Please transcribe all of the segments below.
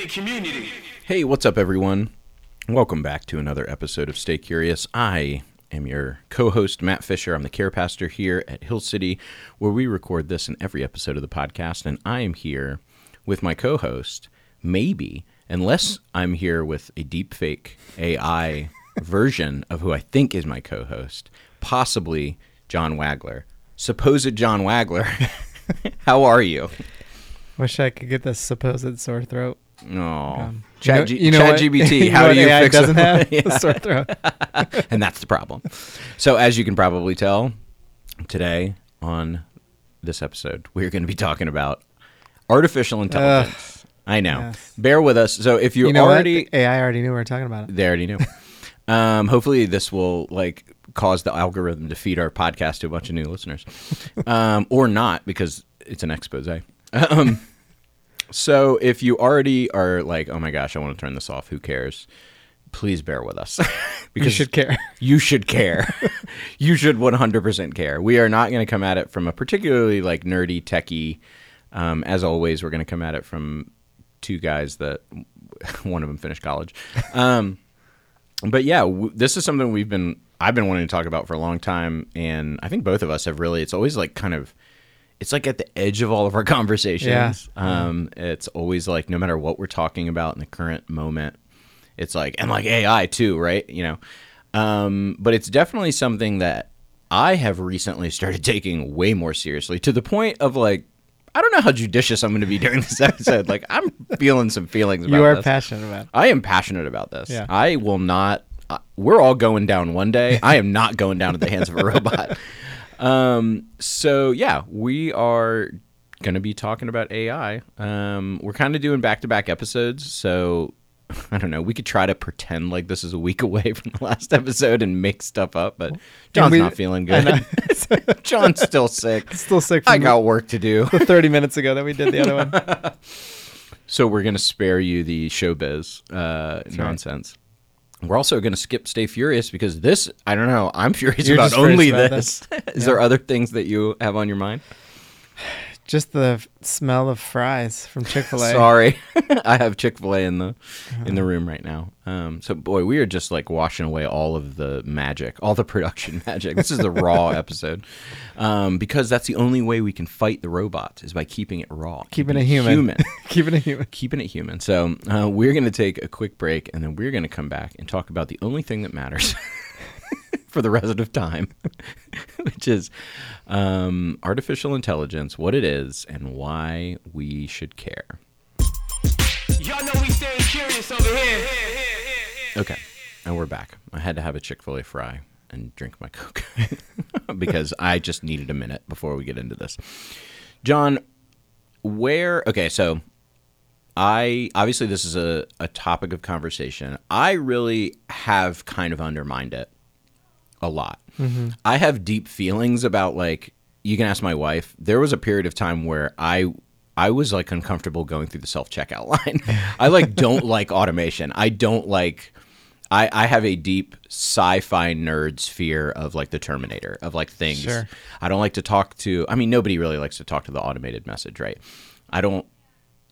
mean community. Hey, what's up, everyone? Welcome back to another episode of Stay Curious. I am your co host, Matt Fisher. I'm the care pastor here at Hill City, where we record this in every episode of the podcast. And I am here with my co host, maybe, unless I'm here with a deep fake AI version of who I think is my co host, possibly John Wagler. Supposed John Wagler. How are you? Wish I could get this supposed sore throat. Oh, Um, Chat, you know- G- you know Chat GPT. you know How do you AI fix doesn't it? have Yeah. sore throat. and that's the problem. So, as you can probably tell, today on this episode, we're going to be talking about artificial intelligence. I know. yes. Bear with us. So, if you, You know already, what? AI already knew we were talking about it. they already knew. um, hopefully, this will like cause the algorithm to feed our podcast to a bunch of new listeners, um, or not because it's an expose. Um, so, if you already are like, oh my gosh, I want to turn this off. Who cares? Please bear with us because You should care. you should care. you should 100% care. We are not going to come at it from a particularly like nerdy, techie. Um, as always, we're going to come at it from two guys that one of them finished college. Um, but yeah, w- this is something we've been I've been wanting to talk about for a long time, and I think both of us have really. It's always like kind of. It's like at the edge of all of our conversations. Um, It's always like no matter what we're talking about in the current moment, it's like and like AI too, right? You know, um, but it's definitely something that I have recently started taking way more seriously to the point of like I don't know how judicious I'm going to be during this episode. like I'm feeling some feelings. About You are this. passionate about it. I am passionate about this. Yeah. I will not. Uh, we're all going down one day. I am not going down at the hands of a robot. Um, so yeah, we are going to be talking about AI. Um, we're kind of doing back to back episodes. So I don't know. We could try to pretend like this is a week away from the last episode and make stuff up, but John's we- not feeling good. John's still sick. Still sick from I got work to do. the 30 minutes ago that we did the other one. So we're going to spare you the showbiz uh, nonsense. We're also going to skip Stay Furious because this, I don't know, I'm furious You're about just furious only about this. Is Yeah. there other things that you have on your mind? Just the smell of fries from Chick fil A. Sorry, I have Chick Fil A in the in Uh-huh. the room right now. Um, so boy, we are just like washing away all of the magic, all the production magic. This is the raw episode um, because that's the only way we can fight the robots is by keeping it raw, Keeping it human. human. Keeping it human. keeping it human. So uh, we're going to take a quick break, and then we're going to come back and talk about the only thing that matters for the rest of time, which is um, artificial intelligence, what it is, and why we should care. Y'all know we staying curious over here. Okay, and we're back. I had to have a Chick Fil A fry and drink my Coke because I just needed a minute before we get into this. John, where? Okay, so I obviously this is a, a topic of conversation. I really have kind of undermined it a lot. Mm-hmm. I have deep feelings about like you can ask my wife. There was a period of time where I I was like uncomfortable going through the self checkout line. I like don't like automation. I don't like I, I have a deep sci-fi nerd's fear of like the Terminator of like things. Sure. I don't like to talk to. I mean, nobody really likes to talk to the automated message, right? I don't.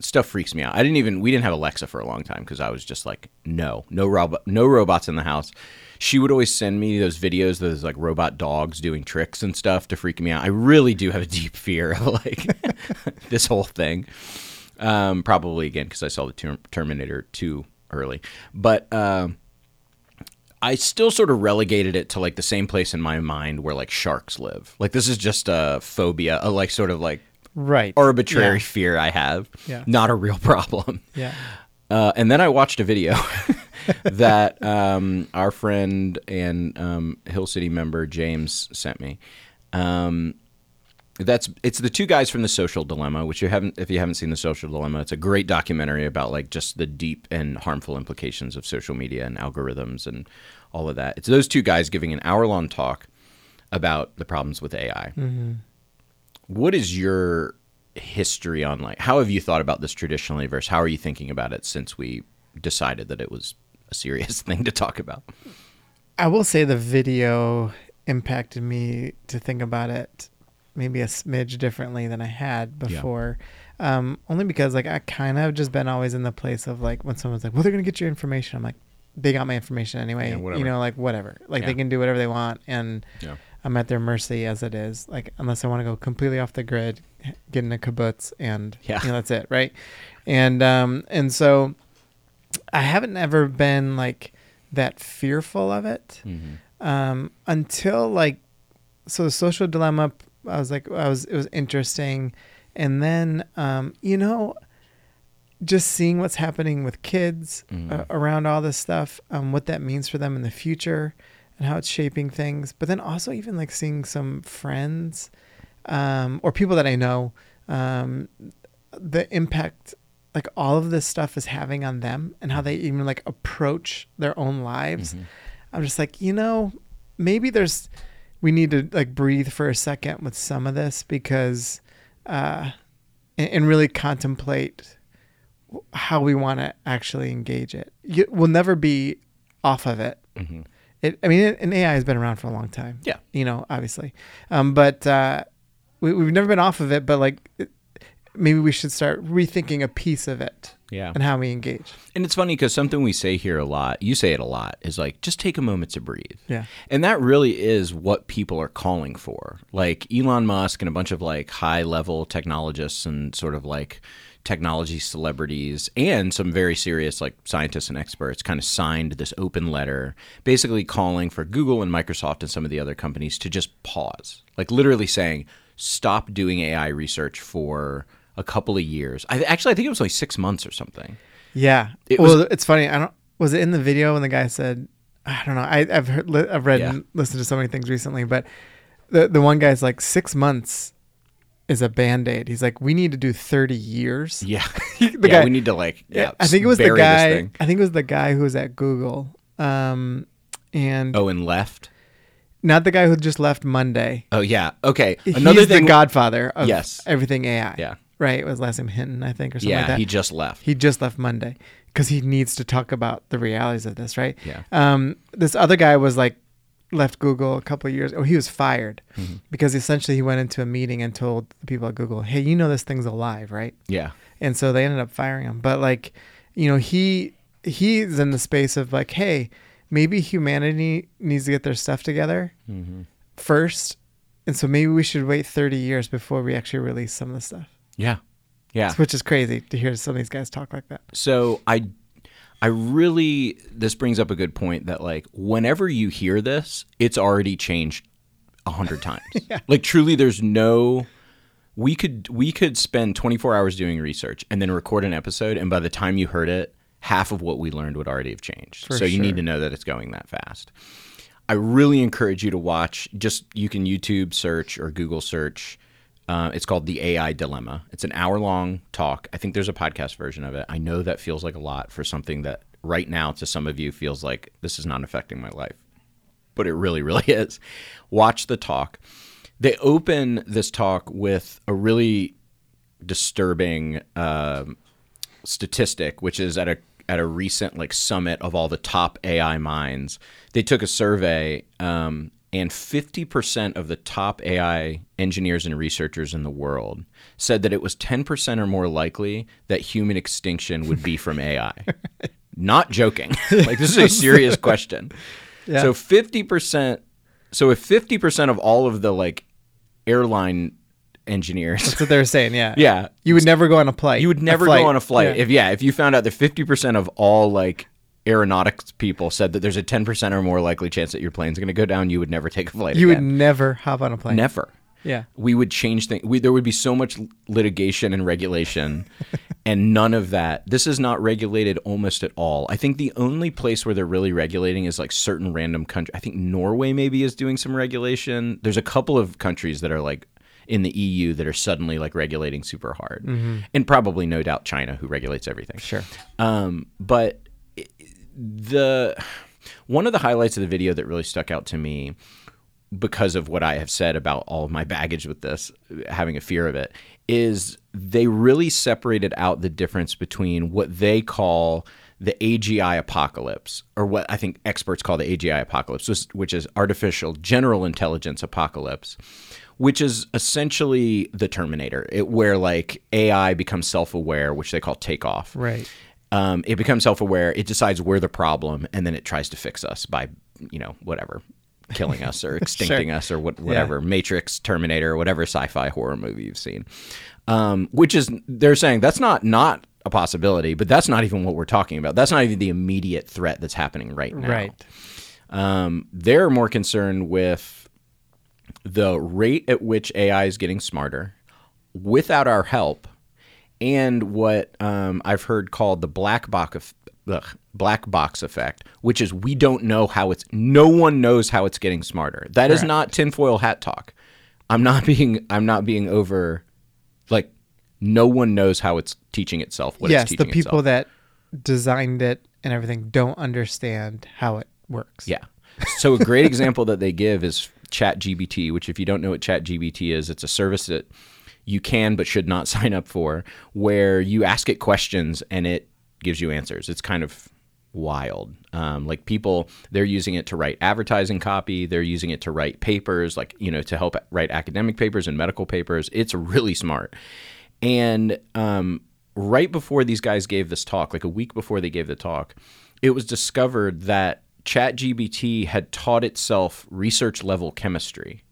Stuff freaks me out. I didn't even. We didn't have Alexa for a long time because I was just like, no, no robot, no robots in the house. She would always send me those videos, those like robot dogs doing tricks and stuff to freak me out. I really do have a deep fear of like this whole thing. Um, probably again because I saw the Ter- Terminator too early, but. Um, I still sort of relegated it to like the same place in my mind where like sharks live. Like this is just a phobia, a like sort of like Right. arbitrary Yeah. fear I have, Yeah. not a real problem. Yeah. Uh, and then I watched a video that um, our friend and um, Hill City member James sent me. Um, that's it's the two guys from the Social Dilemma, which you haven't if you haven't seen the Social Dilemma, it's a great documentary about like just the deep and harmful implications of social media and algorithms and all of that. It's those two guys giving an hour long talk about the problems with AI. What is your history on like how have you thought about this traditionally versus how are you thinking about it since we decided that it was a serious thing to talk about? I will say the video impacted me to think about it maybe a smidge differently than I had before. Um, only because like I kind of just been always in the place of like when someone's like, "Well, they're gonna get your information." I'm like, they got my information anyway. Yeah, you know, like whatever. Like Yeah. they can do whatever they want, and Yeah. I'm at their mercy as it is. Like unless I want to go completely off the grid, get in a kibbutz, and Yeah. you know, that's it, right? And um, and so I haven't ever been like that fearful of it Mm-hmm. um, until like so the social dilemma i was like i was it was interesting and then um, you know just seeing what's happening with kids Mhm. uh, around all this stuff um, what that means for them in the future and how it's shaping things but then also even like seeing some friends um, or people that i know um, the impact like all of this stuff is having on them and how they even like approach their own lives Mhm. I'm just like, you know, maybe there's we need to like breathe for a second with some of this because uh and, and really contemplate how we want to actually engage it. You, we'll never be off of it. Mhm. It I mean, and AI has been around for a long time. Yeah. You know, obviously. Um but uh we we've never been off of it, but like it, maybe we should start rethinking a piece of it Yeah. and how we engage. And it's funny because something we say here a lot, you say it a lot, is like, just take a moment to breathe. Yeah. And that really is what people are calling for. Like Elon Musk and a bunch of like high level technologists and sort of like technology celebrities and some very serious like scientists and experts kind of signed this open letter basically calling for Google and Microsoft and some of the other companies to just pause. Like literally saying, stop doing AI research for a couple of years. I actually I think it was like 6 months or something. Yeah. It well, was- it's funny. I don't. Was it in the video when the guy said, "I don't know." I, I've heard, I've read Yeah. and listened to so many things recently, but the the one guy's like six months is a band aid. He's like, we need to do thirty years. Yeah. the yeah, guy. we need to like yeah, I think it was the guy. I think it was the guy who was at Google. Um, and Oh, and left. not the guy who just left Monday. Oh yeah. Okay. Another He's thing. the godfather of Yes. everything AI. Yeah. Right. It was last name Hinton, I think, or something yeah, like that. he just left. He just left Monday because he needs to talk about the realities of this, right? Yeah. Um, this other guy was like left Google a couple of years. Oh, he was fired Mm-hmm. because essentially he went into a meeting and told the people at Google, "Hey, you know this thing's alive, right?" yeah. And so they ended up firing him. But like, you know, he he's in the space of like, hey, maybe humanity needs to get their stuff together Mm-hmm. first, and so maybe we should wait thirty years before we actually release some of the stuff. Yeah. Yeah. Which is crazy to hear some of these guys talk like that. So I I really this brings up a good point that like whenever you hear this, it's already changed a hundred times. yeah. Like truly there's no we could we could spend 24 hours doing research and then record an episode and by the time you heard it half of what we learned would already have changed For so you need to know that it's going that fast i really encourage you to watch just you can youtube search or google search uh, it's called the ai dilemma it's an hour long talk i think there's a podcast version of it i know that feels like a lot for something that right now to some of you feels like this is not affecting my life but it really, really is. Watch the talk. They open this talk with a really disturbing um, statistic, which is at a at a recent like summit of all the top AI minds. They took a survey, um, and fifty percent of the top AI engineers and researchers in the world said that it was ten percent or more likely that human extinction would be from AI. Not joking. like this is a serious question. Yeah. So fifty percent. So if fifty percent of all of the like airline engineers, That's what they're saying. Yeah. yeah, You would never go on a flight. you would never go on a flight Yeah. if yeah if you found out that fifty percent of all like aeronautics people said that there's a ten percent or more likely chance that your plane's going to go down. You would never take a flight. you would never hop on a plane. never. Yeah. We would change things. We, there would be so much litigation and regulation, and none of that. This is not regulated almost at all. I think the only place where they're really regulating is like certain random country. I think Norway maybe is doing some regulation. There's a couple of countries that are like in the EU that are suddenly like regulating super hard, and probably no doubt China who regulates everything. Sure. Um, but the one of the highlights of the video that really stuck out to me because of what I have said about all of my baggage with this, having a fear of it, is they really separated out the difference between what they call the AGI apocalypse, or what I think experts call the AGI apocalypse, which- is artificial general intelligence apocalypse, which is essentially the Terminator, it, where like AI becomes self aware, which they call takeoff. Right. Um, it becomes self aware. It decides we're the problem, and then it tries to fix us by, you know, whatever, killing us or extincting us or what, whatever, Matrix, Terminator, whatever sci-fi horror movie you've seen. Um, which is they're saying that's not not a possibility, but that's not even what we're talking about. That's not even the immediate threat that's happening right now. Right. Um, they're more concerned with the rate at which AI is getting smarter without our help, and what um, I've heard called the black box of, ugh, black box effect, which is we don't know how it's. No one knows how it's getting smarter. That is Correct. not tinfoil hat talk. I'm not being. I'm not being over. Like, no one knows how it's teaching itself. What yes, it's the people itself. that designed it and everything don't understand how it works. Yeah. So a great example that they give is ChatGPT, which if you don't know what ChatGPT is, it's a service that you can but should not sign up for, where you ask it questions and it gives you answers. It's kind of wild. Um, like people, they're using it to write advertising copy. They're using it to write papers, like you know, to help write academic papers and medical papers. It's really smart. And um, right before these guys gave this talk, like a week before they gave the talk, it was discovered that ChatGPT had taught itself research level chemistry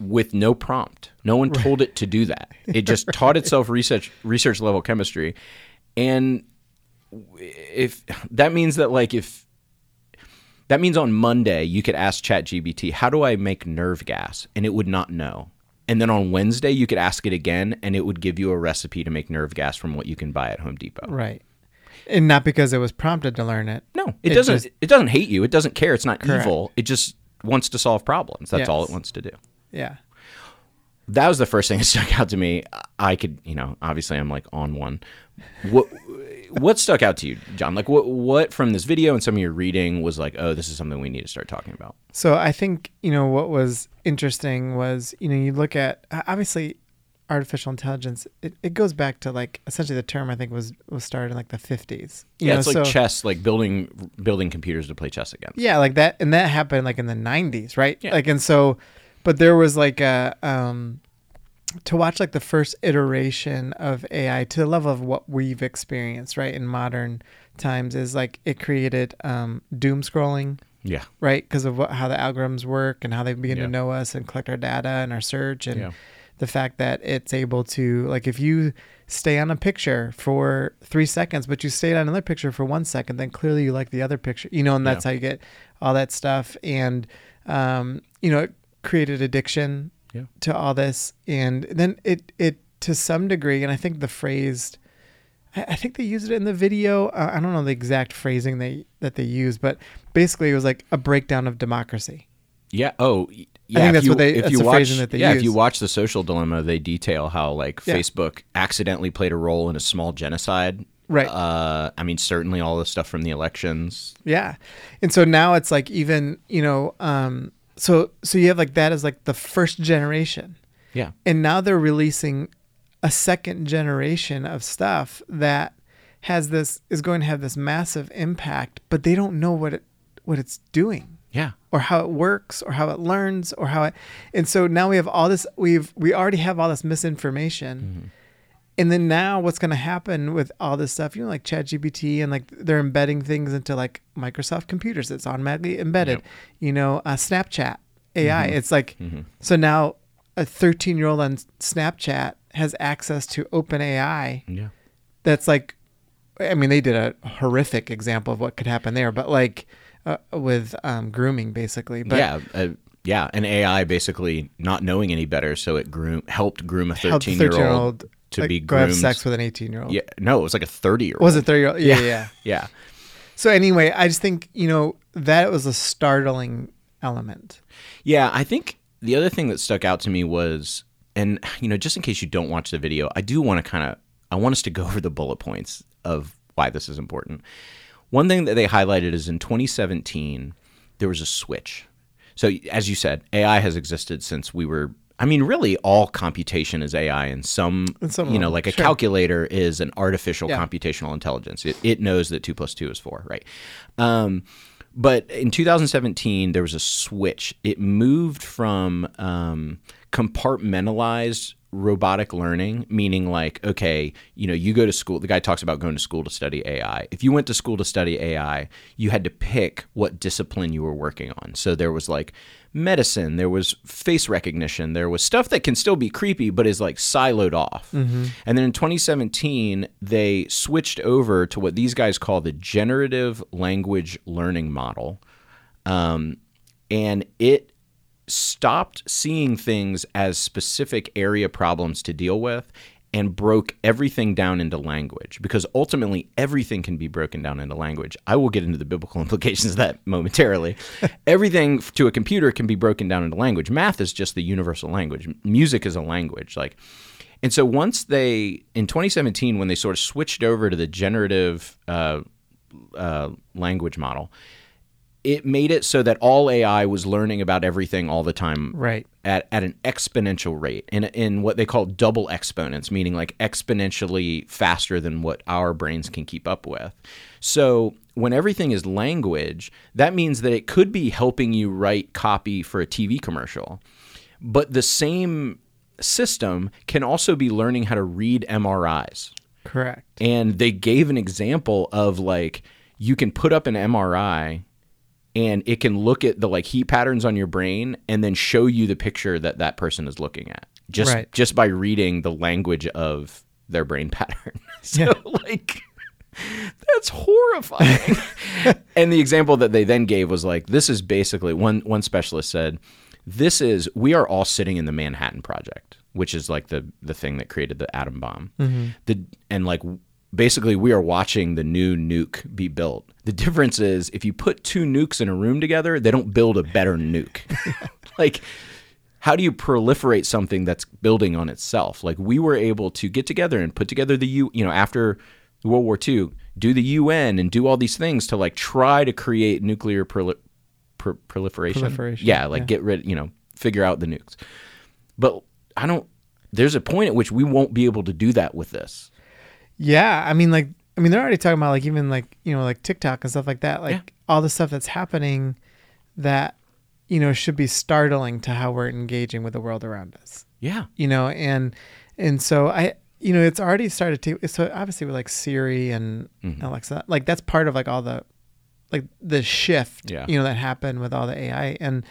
with no prompt. No one told it to do that. It just taught itself research research level chemistry. And if that means that like if that means on Monday you could ask ChatGPT, "How do I make nerve gas?" and it would not know. And then on Wednesday you could ask it again and it would give you a recipe to make nerve gas from what you can buy at Home Depot. Right. And not because it was prompted to learn it. No, it, It doesn't. just- it doesn't hate you. It doesn't care. It's not Correct. evil. It just wants to solve problems. That's all it wants to do. Yeah. That was the first thing that stuck out to me. I could, you know, obviously I'm like on one. What what stuck out to you, John? Like what what from this video and some of your reading was like, oh, this is something we need to start talking about. So I think, you know, what was interesting was, you know, you look at obviously artificial intelligence, it, it goes back to like essentially the term I think was was started in like the 50s. You Yeah, know, it's like so- chess, like building building computers to play chess against. Yeah, like that, and that happened like in the '90s, right? Yeah. Like, and so, but there was like a um, to watch like the first iteration of AI to the level of what we've experienced, right, in modern times is like it created um, doom scrolling, Yeah. right, because of what, how the algorithms work and how they begin Yeah. to know us and collect our data and our search and Yeah. the fact that it's able to like if you stay on a picture for three seconds but you stayed on another picture for one second then clearly you like the other picture you know and that's Yeah. how you get all that stuff and um, you know it created addiction Yeah. to all this and then it it to some degree and i think the phrase I I think they used it in the video. Uh, I don't know the exact phrasing they that they used, but basically it was like a breakdown of democracy. Yeah. Oh, yeah. think that's you, what they- If you watch, phrasing that they yeah, if you watch the Social Dilemma, they detail how like Yeah. Facebook accidentally played a role in a small genocide. Right. Uh, I mean, certainly all the stuff from the elections. Yeah. And so now it's like even, you know, um so so you have like that as like the first generation. Yeah. And now they're releasing a second generation of stuff that has this is going to have this massive impact, but they don't know what it what it's doing Yeah. or how it works or how it learns or how it and so now we have all this we've we already have all this misinformation mm-hmm. And then now what's going to happen with all this stuff you know like ChatGPT and like they're embedding things into like Microsoft computers it's automatically embedded Yep. you know uh, Snapchat AI it's like so now a 13 year old on Snapchat has access to OpenAI Yeah. that's like i mean they did a horrific example of what could happen there but like uh, with um, grooming basically but yeah. Uh, yeah. An AI basically not knowing any better, so it groom helped groom a thirteen year old 13-year-old, to like, be go have sex with an 18 year old Yeah. No, it was like a thirty year old. was it 30 year old yeah, yeah yeah Yeah. so anyway i just think you know that was a startling element Yeah, I think the other thing that stuck out to me was, and you know, just in case you don't watch the video, I do want to kind of, I want us to go over the bullet points of why this is important. One thing that they highlighted is in 2017 there was a switch. So as you said, AI has existed since we were I mean, really, all computation is AI in some, In some you know, like a sure. calculator is an artificial Yeah. computational intelligence. It, it knows that two plus two is four, right? Um, but in 2017, there was a switch. It moved from um, compartmentalized robotic learning, meaning like, okay, you know, you go to school. The guy talks about going to school to study AI. If you went to school to study AI, you had to pick what discipline you were working on. So there was like medicine, there was face recognition, there was stuff that can still be creepy, but is like siloed off. And then in 2017, they switched over to what these guys call the generative language learning model. Um, and it stopped seeing things as specific area problems to deal with and broke everything down into language because ultimately everything can be broken down into language. I will get into the biblical implications of that momentarily. everything to a computer can be broken down into language. Math is just the universal language. Music is a language like and so once they in 2017 when they sort of switched over to the generative uh, uh, language model, it made it so that all AI was learning about everything all the time Right. at, at an exponential rate in, in what they call double exponents, meaning like exponentially faster than what our brains can keep up with. So when everything is language, that means that it could be helping you write copy for a TV commercial. But the same system can also be learning how to read MRIs Correct. and they gave an example of like you can put up an MRI and it can look at the like heat patterns on your brain and then show you the picture that that person is looking at just Right. just by reading the language of their brain pattern so Yeah. like that's horrifying and the example that they then gave was like this is basically one one specialist said this is we are all sitting in the Manhattan Project, which is like the the thing that created the atom bomb. Mm-hmm. The and like basically we are watching the new nuke be built. The difference is if you put two nukes in a room together, they don't build a better nuke. like how do you proliferate something that's building on itself? Like we were able to get together and put together the U, you know, after World War II, do the UN and do all these things to like try to create nuclear proli- pr- proliferation. Proliferation, Yeah, like yeah. get rid, you know, figure out the nukes. But I don't. There's a point at which we won't be able to do that with this. Yeah, I mean, like, I mean, they're already talking about like even like you know like TikTok and stuff like that, like Yeah. all the stuff that's happening that you know should be startling to how we're engaging with the world around us. Yeah. You know, and and so I, you know, it's already started to. So obviously with like Siri and Mm-hmm. Alexa, like that's part of like all the like the shift, Yeah. you know, that happened with all the AI and.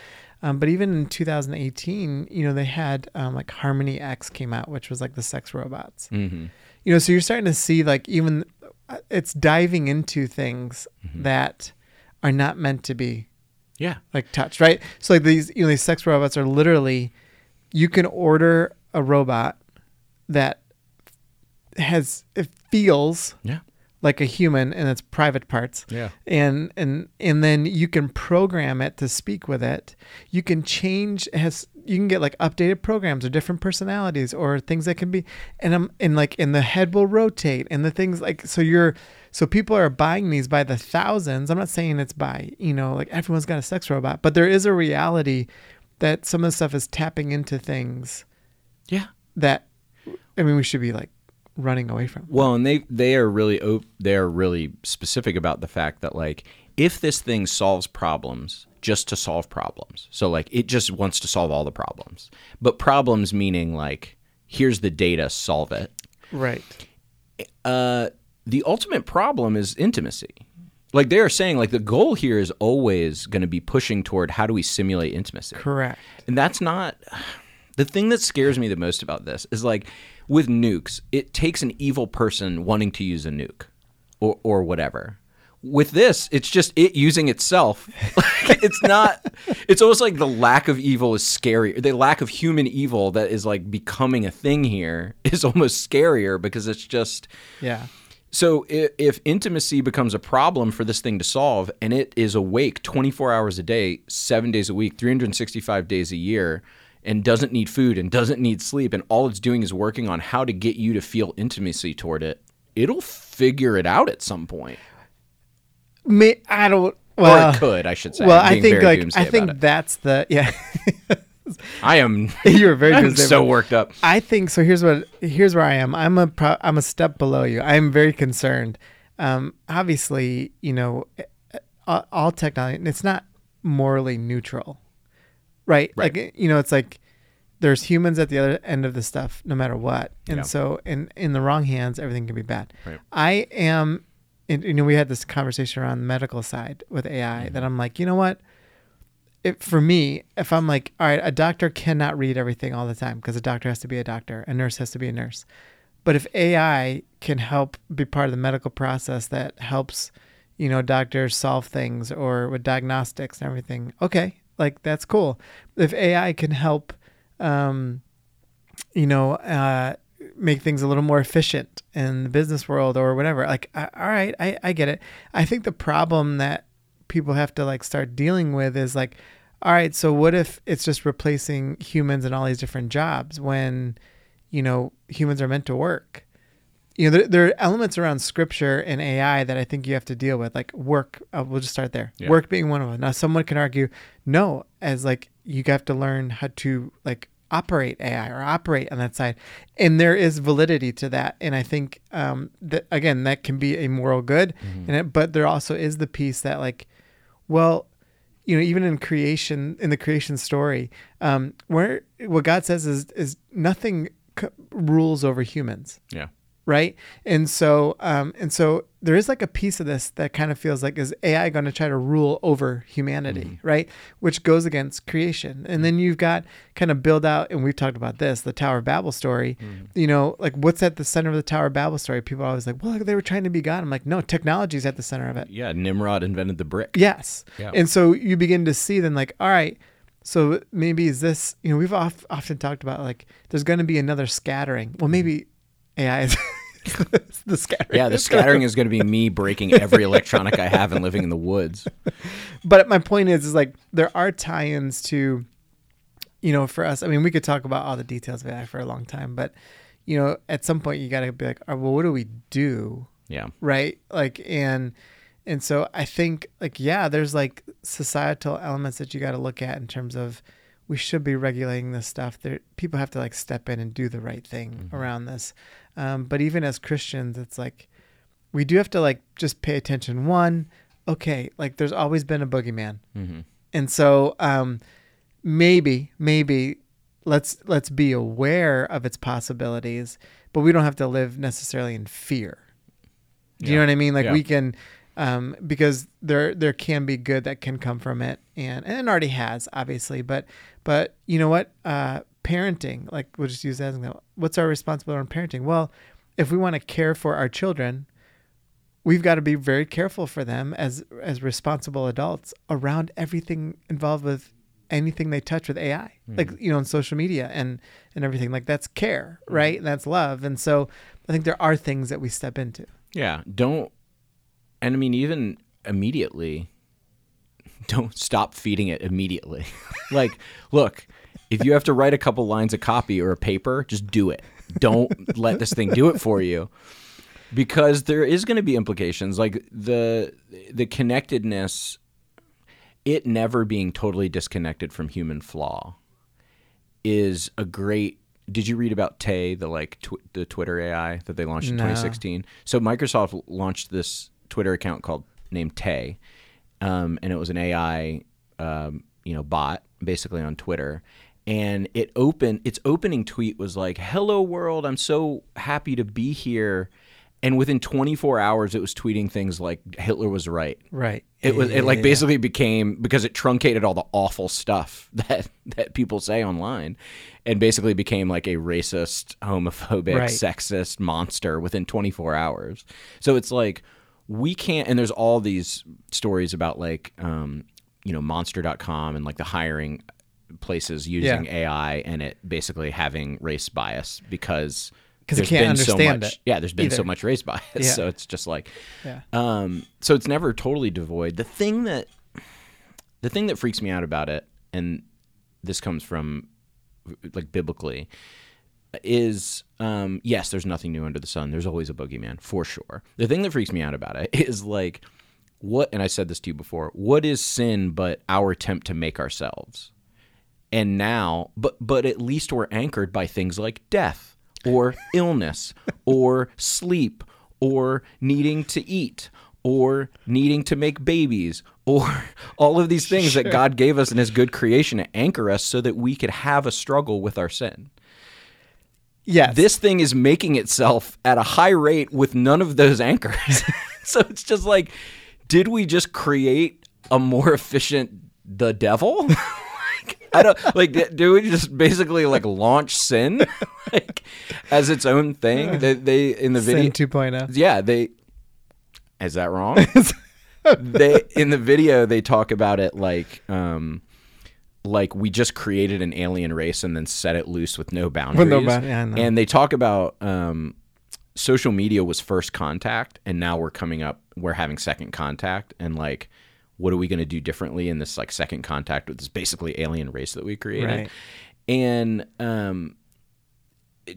Um, but even in 2018, you know, they had um, like Harmony X came out, which was like the sex robots hmm you know so you're starting to see like even uh, it's diving into things Mm-hmm. that are not meant to be Yeah. like touched right so like these you know these sex robots are literally you can order a robot that has it feels Yeah. Like a human and its private parts Yeah. and and and then you can program it to speak with it you can change it has you can get like updated programs or different personalities or things that can be and i'm and like and the head will rotate and the things like so you're so people are buying these by the thousands i'm not saying it's by you know like everyone's got a sex robot but there is a reality that some of the stuff is tapping into things Yeah. that i mean we should be like running away from Well, and they they are really op- they are really specific about the fact that like if this thing solves problems just to solve problems, so like it just wants to solve all the problems, but problems meaning like here's the data, solve it. right Uh, the ultimate problem is intimacy. Like they are saying, like the goal here is always going to be pushing toward how do we simulate intimacy. correct And that's not the thing that scares me the most about this is like with nukes, it takes an evil person wanting to use a nuke or or whatever. With this, it's just it using itself. it's not it's almost like the lack of evil is scary. The lack of human evil that is like becoming a thing here is almost scarier because it's just yeah so if, if intimacy becomes a problem for this thing to solve, and it is awake 24 hours a day, seven days a week, 365 days a year, and doesn't need food and doesn't need sleep, and all it's doing is working on how to get you to feel intimacy toward it, it'll figure it out at some point. Me, I don't. Well, or it could, I should say. well, I think like I think that's the yeah. I am. You're very I'm so worked up. I think so. Here's what. Here's where I am. I'm a. Pro, I'm a step below you. I am very concerned. Um, obviously, you know, all, all technology. And it's not morally neutral, right? Right. Like you know, it's like there's humans at the other end of the stuff, no matter what. And Yeah. so, in in the wrong hands, everything can be bad. Right. I am. And, you know, we had this conversation around the medical side with AI Mm-hmm. that I'm like, you know what? If, for me, if I'm like, all right, a doctor cannot read everything all the time because a doctor has to be a doctor, a nurse has to be a nurse. But if AI can help be part of the medical process that helps, you know, doctors solve things or with diagnostics and everything, okay, like that's cool. If AI can help, um, you know, uh, make things a little more efficient in the business world or whatever, like, I, all right, I, I get it. I think the problem that people have to like start dealing with is like, all right, so what if it's just replacing humans in all these different jobs when, you know, humans are meant to work? You know, there, there are elements around scripture and AI that I think you have to deal with, like work. Uh, we'll just start there. Yeah. Work being one of them. Now, someone can argue, no, as like you have to learn how to like operate AI or operate on that side, and there is validity to that. And I think um, that again, that can be a moral good, and it, but there also is the piece that like, well, you know, even in creation, in the creation story, um, where what God says is is nothing c- rules over humans Yeah. Right? And so, um, and so there is like a piece of this that kind of feels like is AI going to try to rule over humanity, mm-hmm. right? Which goes against creation. And then you've got kind of build out, and we've talked about this, the Tower of Babel story. Mm. You know, like what's at the center of the Tower of Babel story? People are always like, well, they were trying to be God. I'm like, no, technology's at the center of it. Yeah. Nimrod invented the brick. Yes. Yeah. And so you begin to see then like, all right, so maybe is this, you know, we've oft, often talked about like there's going to be another scattering. Well, mm-hmm. maybe AI is the scattering. Yeah. The scattering is going to be me breaking every electronic I have and living in the woods. But my point is, is like there are tie-ins to, you know, for us. I mean, we could talk about all the details of AI for a long time, but you know, at some point you got to be like, oh, well, what do we do? Yeah. right like and and so i think like yeah there's like societal elements that you got to look at in terms of we should be regulating this stuff. There people have to like step in and do the right thing around this. Um, but even as christians it's like we do have to like just pay attention. One okay like there's always been a boogeyman. Hmm and so um, maybe maybe let's let's be aware of its possibilities but we don't have to live necessarily in fear. Do you Yeah. know what i mean? Like Yeah. we can um, because there there can be good that can come from it and and it already has obviously but but you know what uh, parenting like we'll just use that as an example. what's our responsibility on parenting well if we want to care for our children we've got to be very careful for them as as responsible adults around everything involved with anything they touch with AI, like you know, on social media and and everything. Like that's care, right? And that's love. And so I think there are things that we step into. Yeah. Don't, and I mean, even immediately, don't stop feeding it immediately. like, look, if you have to write a couple lines of copy or a paper, just do it. Don't let this thing do it for you. Because there is going to be implications like the the connectedness it never being totally disconnected from human flaw is a great did you read about Tay the like tw- the Twitter AI that they launched in No. 2016 so Microsoft launched this Twitter account called named Tay um, and it was an AI um, you know bot basically on Twitter and it opened its opening tweet was like hello world I'm so happy to be here and within 24 hours it was tweeting things like Hitler was right Right. it was it like Yeah. basically became because it truncated all the awful stuff that that people say online and basically became like a racist, homophobic, Right. sexist monster within 24 hours. So it's like we can't and there's all these stories about like um you know monster.com and like the hiring places using Yeah. AI and it basically having race bias because because it can't been so understand much it yeah there's been so much race bias Yeah. so it's just like Yeah. um, so it's never totally devoid. The thing that the thing that freaks me out about it, and this comes from like biblically, is um, yes, there's nothing new under the sun. There's always a boogeyman for sure. The thing that freaks me out about it is like what, and I said this to you before. What is sin but our attempt to make ourselves? And now, but but at least we're anchored by things like death or illness or sleep or needing to eat or needing to make babies or all of these things that God gave us in his good creation to anchor us so that we could have a struggle with our sin. Yes. This thing is making itself at a high rate with none of those anchors. so it's just like did we just create a more efficient the devil? like, I don't like. Do we just basically like launch sin like as its own thing? They, they in the video. Sin 2.0. Yeah, they. Is that wrong? they in the video they talk about it like um like we just created an alien race and then set it loose with no boundaries. bound- yeah, I know. and they talk about um social media was first contact and now we're coming up we're having second contact and like what are we going to do differently in this like second contact with this basically alien race that we created Right. and um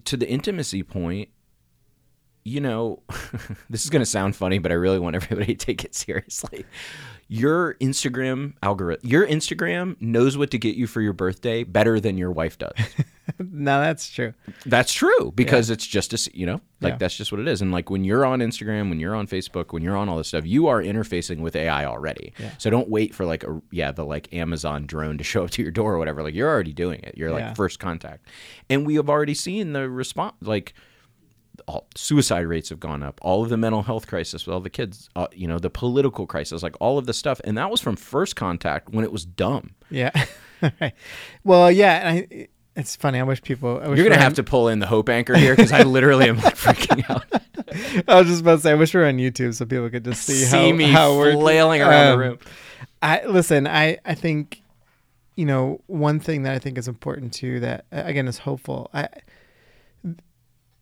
to the intimacy point you know this is going to sound funny but i really want everybody to take it seriously your instagram algorithm your instagram knows what to get you for your birthday better than your wife does no, that's true. that's true because it's just a, you know like Yeah. that's just what it is and like when you're on instagram when you're on facebook when you're on all this stuff you are interfacing with ai already Yeah. so don't wait for like a yeah the like amazon drone to show up to your door or whatever like you're already doing it you're like Yeah. first contact and we have already seen the response like all, suicide rates have gone up all of the mental health crisis with all the kids uh, you know the political crisis like all of the stuff and that was from first contact when it was dumb Yeah. right. Well, yeah. And I, it's funny. I wish people. I wish you're gonna have on- to pull in the hope anchor here because i literally am like freaking out I was just about to say. I wish we were on YouTube so people could just see, see how, me how we're flailing around um, the room. I listen. I I think, you know, one thing that I think is important too. That again is hopeful. I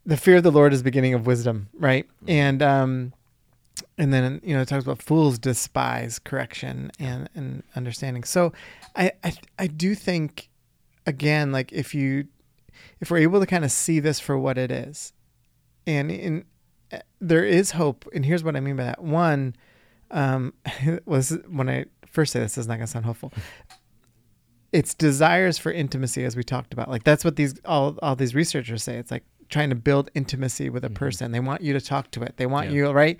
the fear of the Lord is beginning of wisdom, right? And um, and then you know it talks about fools despise correction and and understanding. So, I I I do think, again, like if you if we're able to kind of see this for what it is, and in there is hope, and here's what I mean by that. One, um, was when I first say this, this is not gonna sound hopeful. It's desires for intimacy, as we talked about. Like that's what these all all these researchers say. It's like trying to build intimacy with a person. They want you to talk to it. They want Mm-hmm. Yeah. you right.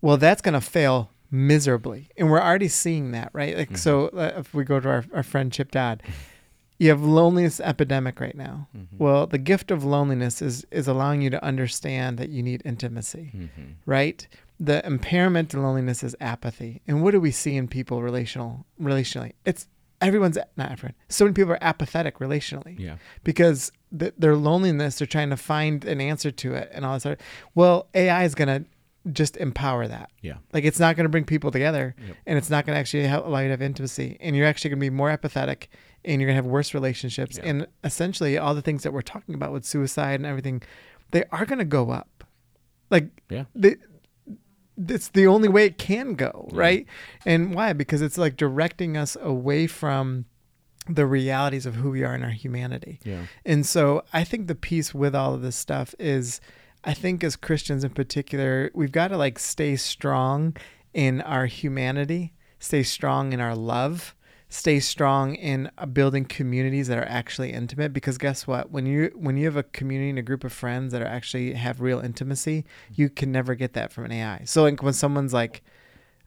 Well, that's gonna fail miserably, and we're already seeing that, right? Like so, Mm-hmm. uh, if we go to our our friend Chip Dodd, you have loneliness epidemic right now. Mm-hmm. Well, the gift of loneliness is is allowing you to understand that you need intimacy, Mm-hmm. right? The impairment to loneliness is apathy. And what do we see in people relational relationally? It's everyone's not everyone. So many people are apathetic relationally Yeah. because th- their loneliness, they're trying to find an answer to it and all this. Other, well, AI is going to just empower that. Yeah. Like it's not going to bring people together Yep. and it's not going to actually help allow you to have intimacy. And you're actually going to be more apathetic and you're going to have worse relationships. Yeah. And essentially, all the things that we're talking about with suicide and everything, they are going to go up. Like, Yeah. they, it's the only way it can go, right? And why? Because it's like directing us away from the realities of who we are in our humanity. Yeah. And so I think the piece with all of this stuff is I think as Christians in particular, we've got to like stay strong in our humanity, stay strong in our love, stay strong in uh, building communities that are actually intimate because guess what? When you when you have a community and a group of friends that are actually have real intimacy, you can never get that from an AI. So like when someone's like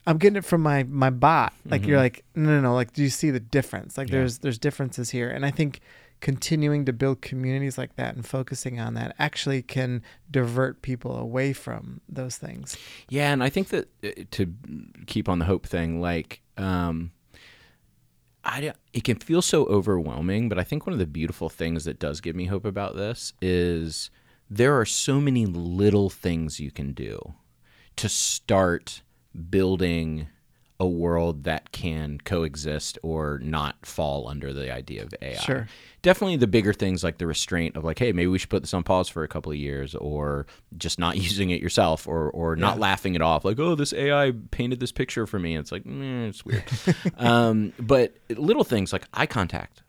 I'm getting it from my my bot. Like you're like, no, no, no. Like, do you see the difference? Like, Mm-hmm. Yeah. there's there's differences here, and I think continuing to build communities like that and focusing on that actually can divert people away from those things. Yeah, and I think that uh, to keep on the hope thing, like, um, I it can feel so overwhelming, but I think one of the beautiful things that does give me hope about this is there are so many little things you can do to start building a world that can coexist or not fall under the idea of AI. Sure. Definitely the bigger things like the restraint of like, hey, maybe we should put this on pause for a couple of years or just not using it yourself or or not laughing it off like, oh, this AI painted this picture for me. It's like, mm, it's weird. um, but little things like eye contact,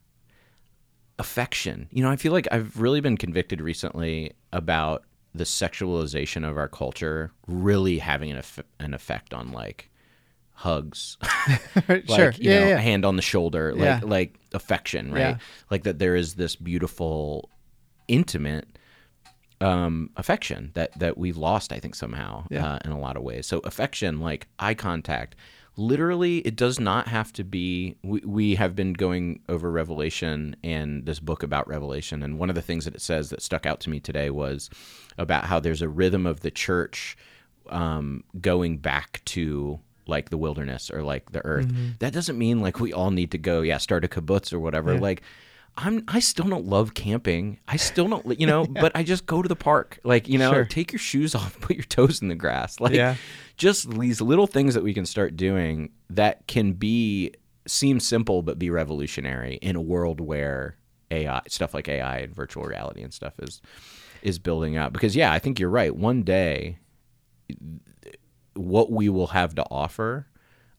affection. You know, I feel like I've really been convicted recently about the sexualization of our culture really having an, eff- an effect on like hugs, sure. like you yeah, know, yeah. hand on the shoulder, like Yeah. like affection, right? Like that there is this beautiful, intimate um, affection that that we've lost, I think somehow uh, in a lot of ways. So affection, like eye contact, literally, it does not have to be. We, we have been going over Revelation and this book about Revelation, and one of the things that it says that stuck out to me today was about how there's a rhythm of the church um, going back to like the wilderness or like the earth. Mm-hmm. That doesn't mean like we all need to go, yeah, start a kibbutz or whatever. Yeah. Like I'm I still don't love camping. I still don't you know, but I just go to the park. Like, you know, Sure. take your shoes off, put your toes in the grass. Like Yeah. just these little things that we can start doing that can be seem simple but be revolutionary in a world where AI stuff like AI and virtual reality and stuff is is building up. Because yeah, I think you're right. One day what we will have to offer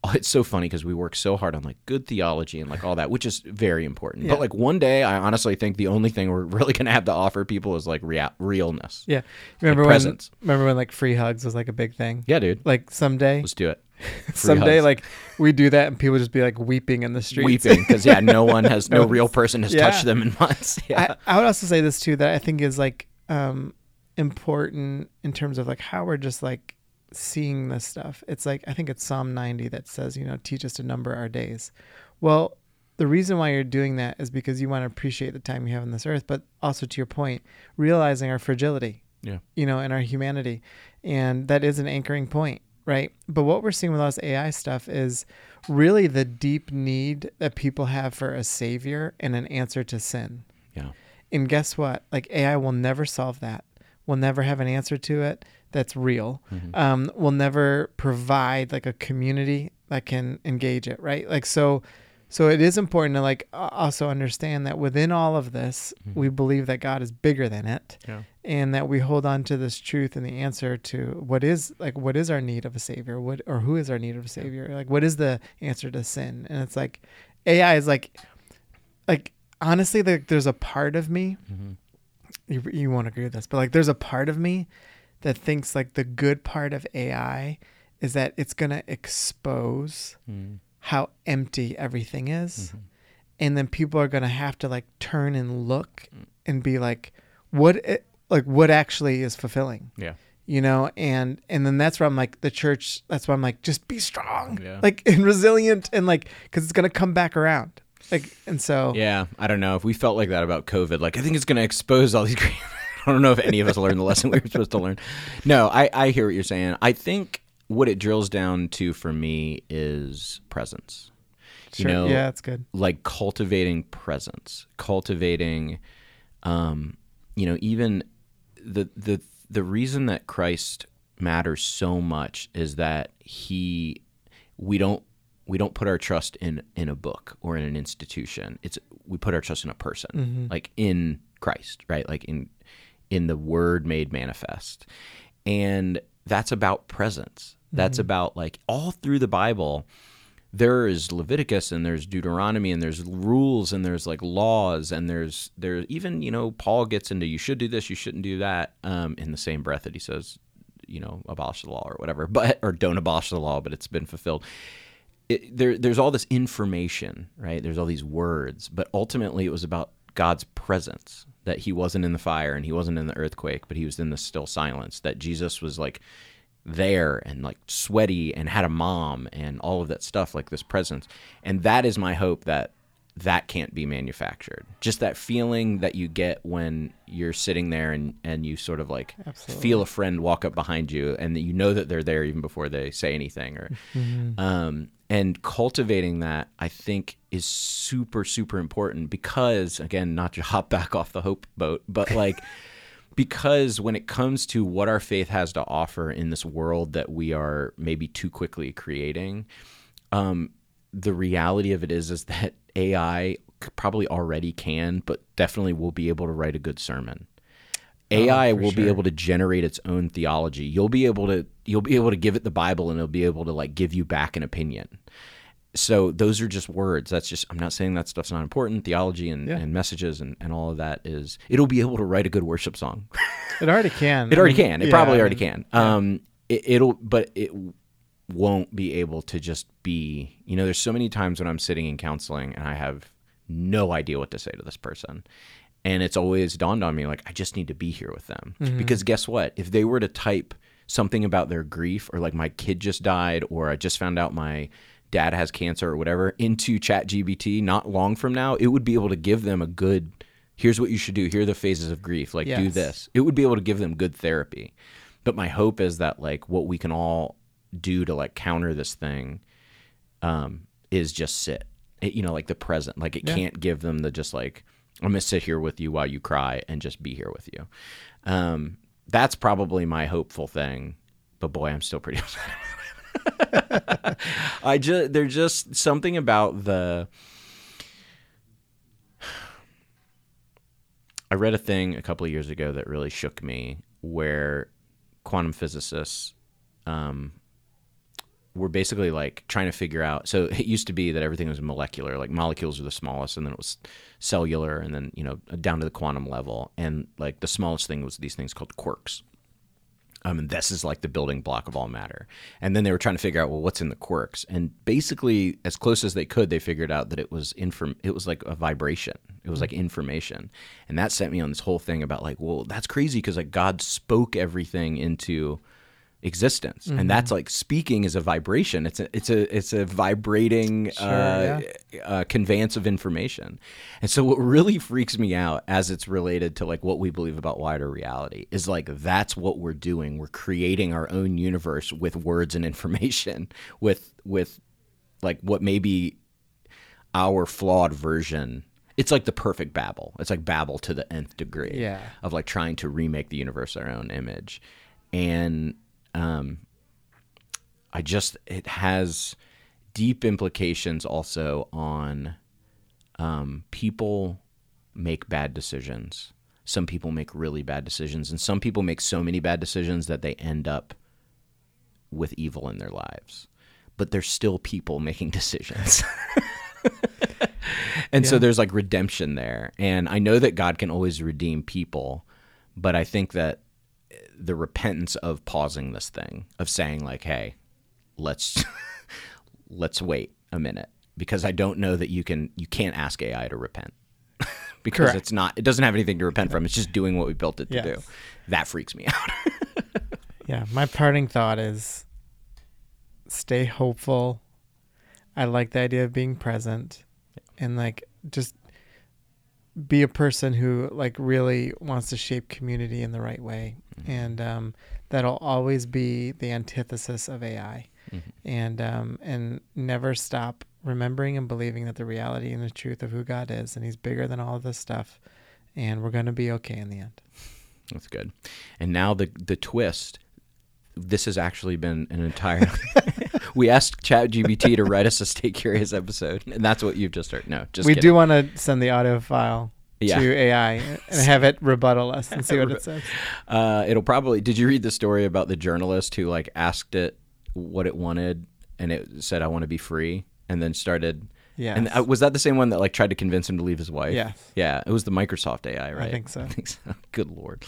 oh, it's so funny because we work so hard on like good theology and like all that which is very important Yeah. but like one day i honestly think the only thing we're really going to have to offer people is like rea- realness Yeah. Remember when presence. remember when like free hugs was like a big thing? yeah dude Like someday let's do it Free someday hugs. like we do that and people just be like weeping in the streets. weeping because yeah no one has no No real person has yeah. touched them in months yeah I, I would also say this too that I think is like um important in terms of like how we're just like seeing this stuff. It's like I think it's Psalm 90 that says, you know, teach us to number our days. Well, the reason why you're doing that is because you want to appreciate the time you have on this earth, but also to your point, realizing our fragility, yeah you know, and our humanity. And that is an anchoring point, right? But what we're seeing with all this AI stuff is really the deep need that people have for a savior and an answer to sin. yeah And guess what? Like AI will never solve that. We'll never have an answer to it that's real. Mm-hmm. Um, we'll never provide like a community that can engage it, right? Like so. So it is important to like also understand that within all of this, mm-hmm. we believe that God is bigger than it, yeah and that we hold on to this truth and the answer to what is like what is our need of a savior, what or who is our need of a savior, like what is the answer to sin? And it's like AI is like like honestly, like there's a part of me mm-hmm. you, you won't agree with this, but like there's a part of me that thinks like the good part of AI is that it's going to expose mm. how empty everything is. Mm-hmm. And then people are going to have to like turn and look mm. and be like, what, it, like, what actually is fulfilling? yeah You know, and and then that's where I'm like the church. That's why I'm like just be strong, Yeah. like and resilient, and like because it's gonna come back around. Like and so Yeah, I don't know if we felt like that about COVID. Like, I think it's going to expose all these. I don't know if any of us learned the lesson we were supposed to learn. No, I, I hear what you're saying. I think what it drills down to for me is presence. sure, You know, yeah, it's good. like cultivating presence, cultivating, um, you know, even the the the reason that Christ matters so much is that he we don't we don't put our trust in in a book or in an institution. It's we put our trust in a person, like in Christ, right? Like in in the Word made manifest, and that's about presence. That's about like all through the Bible there is Leviticus and there's Deuteronomy and there's rules and there's like laws and there's there's even you know Paul gets into you should do this you shouldn't do that um, in the same breath that he says you know abolish the law or whatever but or don't abolish the law but it's been fulfilled. It, there there's all this information right? There's all these words but ultimately it was about God's presence that he wasn't in the fire and he wasn't in the earthquake but he was in the still silence that Jesus was like there and like sweaty and had a mom and all of that stuff like this presence. And that is my hope that that can't be manufactured. Just that feeling that you get when you're sitting there and and you sort of like Absolutely. feel a friend walk up behind you and that you know that they're there even before they say anything or um and cultivating that i think is super super important because again not to hop back off the hope boat but like because when it comes to what our faith has to offer in this world that we are maybe too quickly creating, um, the reality of it is is that AI probably already can, but definitely will be able to write a good sermon. AI Oh, will be able to generate its own theology. You'll be able to you'll be able to give it the Bible and it'll be able to like give you back an opinion. So those are just words. That's just I'm not saying that stuff's not important. Theology and, Yeah. and messages and, and all of that is it'll be able to write a good worship song. It already can. It I already mean, can. It yeah, probably I already mean, can. Um, it, it'll, but it, won't be able to just be. You know, there's so many times when I'm sitting in counseling and I have no idea what to say to this person. And it's always dawned on me like I just need to be here with them. Because guess what? If they were to type something about their grief or like my kid just died or I just found out my dad has cancer or whatever into Chat GPT not long from now, it would be able to give them a good here's what you should do. Here are the phases of grief. Like do this. It would be able to give them good therapy. But my hope is that like what we can all do to like counter this thing um, is just sit. It, you know, like the present. Like it Yeah. can't give them the just like I'm gonna sit here with you while you cry and just be here with you. Um, that's probably my hopeful thing. But boy, I'm still pretty upset. I just there's just something about the. I read a thing a couple of years ago that really shook me, where quantum physicists um, were basically like trying to figure out. So it used to be that everything was molecular, like molecules were the smallest, and then it was cellular, and then you know down to the quantum level, and like the smallest thing was these things called quarks. Um, and this is like the building block of all matter. And then they were trying to figure out, well, what's in the quarks? And basically, as close as they could, they figured out that it was inform. It was like a vibration. It was like information, and that sent me on this whole thing about like, well, that's crazy because like God spoke everything into existence, and that's like speaking is a vibration. It's a it's a it's a vibrating uh, uh, conveyance of information. And so, what really freaks me out as it's related to like what we believe about wider reality is like that's what we're doing. We're creating our own universe with words and information, with with like what may be our flawed version. It's like the perfect Babel. It's like Babel to the nth degree Yeah. of like trying to remake the universe our own image. And um, I just it has deep implications also on um, people make bad decisions. Some people make really bad decisions, and some people make so many bad decisions that they end up with evil in their lives. But there's still people making decisions. and so there's like redemption there. And I know that God can always redeem people, but I think that the repentance of pausing this thing, of saying like, "Hey, let's let's wait a minute," because I don't know that you can you can't ask AI to repent because Correct. it's not it doesn't have anything to repent from. It's just doing what we built it to Yes. do. That freaks me out. Yeah, my parting thought is stay hopeful. I like the idea of being present and like just be a person who like really wants to shape community in the right way. And um, that'll always be the antithesis of AI. And um, and never stop remembering and believing that the reality and the truth of who God is and he's bigger than all of this stuff and we're going to be okay in the end. That's good. And now the the twist. This has actually been an entire. we asked ChatGPT to write us a Stay Curious episode, and that's what you've just heard. No, just we kidding. do want to send the audio file Yeah. to AI and have it rebuttal us and see what it says. Uh, it'll probably. Did you read the story about the journalist who like asked it what it wanted, and it said, "I want to be free," and then started. yeah. And uh, was that the same one that like tried to convince him to leave his wife? Yes. Yeah, it was the Microsoft AI, right? think so. I think so. Good lord.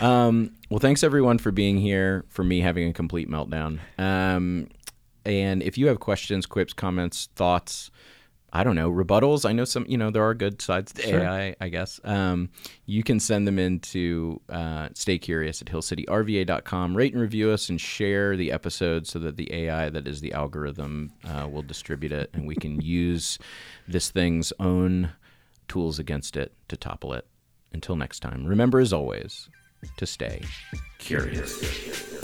Um, well, thanks everyone for being here. For me having a complete meltdown. Um, and if you have questions, quips, comments, thoughts, I don't know, rebuttals. I know some, you know, there are good sides to Sure. AI, I guess. Um, you can send them into uh, stay curious at hillcityrva.com. Rate and review us and share the episode so that the AI that is the algorithm uh, will distribute it and we can use this thing's own tools against it to topple it. Until next time, remember as always to stay curious.